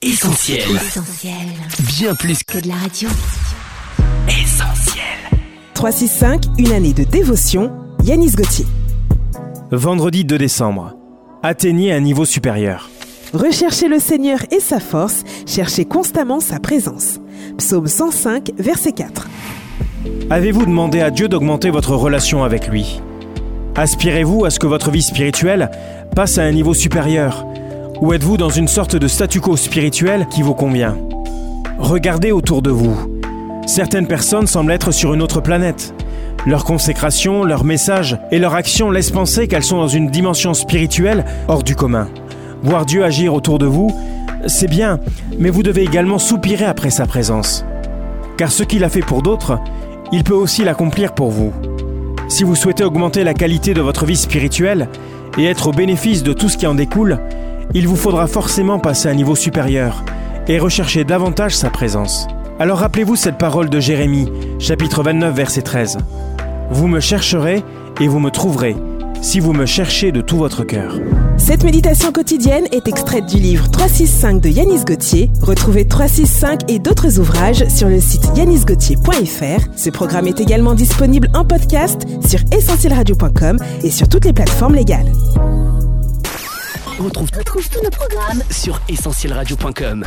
Essentiel. Essentiel. Bien plus Que de la radio. qu'essentiel. 365, une année de dévotion, Yanis Gauthier. Vendredi 2 décembre. Atteignez un niveau supérieur. Recherchez le Seigneur et sa force, cherchez constamment sa présence. Psaume 105, verset 4. Avez-vous demandé à Dieu d'augmenter votre relation avec lui? Aspirez-vous à ce que votre vie spirituelle passe à un niveau supérieur? Ou êtes-vous dans une sorte de statu quo spirituel qui vous convient? Regardez autour de vous. Certaines personnes semblent être sur une autre planète. Leur consécration, leur message et leur action laissent penser qu'elles sont dans une dimension spirituelle hors du commun. Voir Dieu agir autour de vous, c'est bien, mais vous devez également soupirer après sa présence. Car ce qu'il a fait pour d'autres, il peut aussi l'accomplir pour vous. Si vous souhaitez augmenter la qualité de votre vie spirituelle et être au bénéfice de tout ce qui en découle, il vous faudra forcément passer à un niveau supérieur et rechercher davantage sa présence. Alors rappelez-vous cette parole de Jérémie, chapitre 29, verset 13. Vous me chercherez et vous me trouverez, si vous me cherchez de tout votre cœur. Cette méditation quotidienne est extraite du livre 365 de Yanis Gauthier. Retrouvez 365 et d'autres ouvrages sur le site yanisgauthier.fr. Ce programme est également disponible en podcast sur essentielradio.com et sur toutes les plateformes légales. Retrouve tous nos programmes sur essentielradio.com.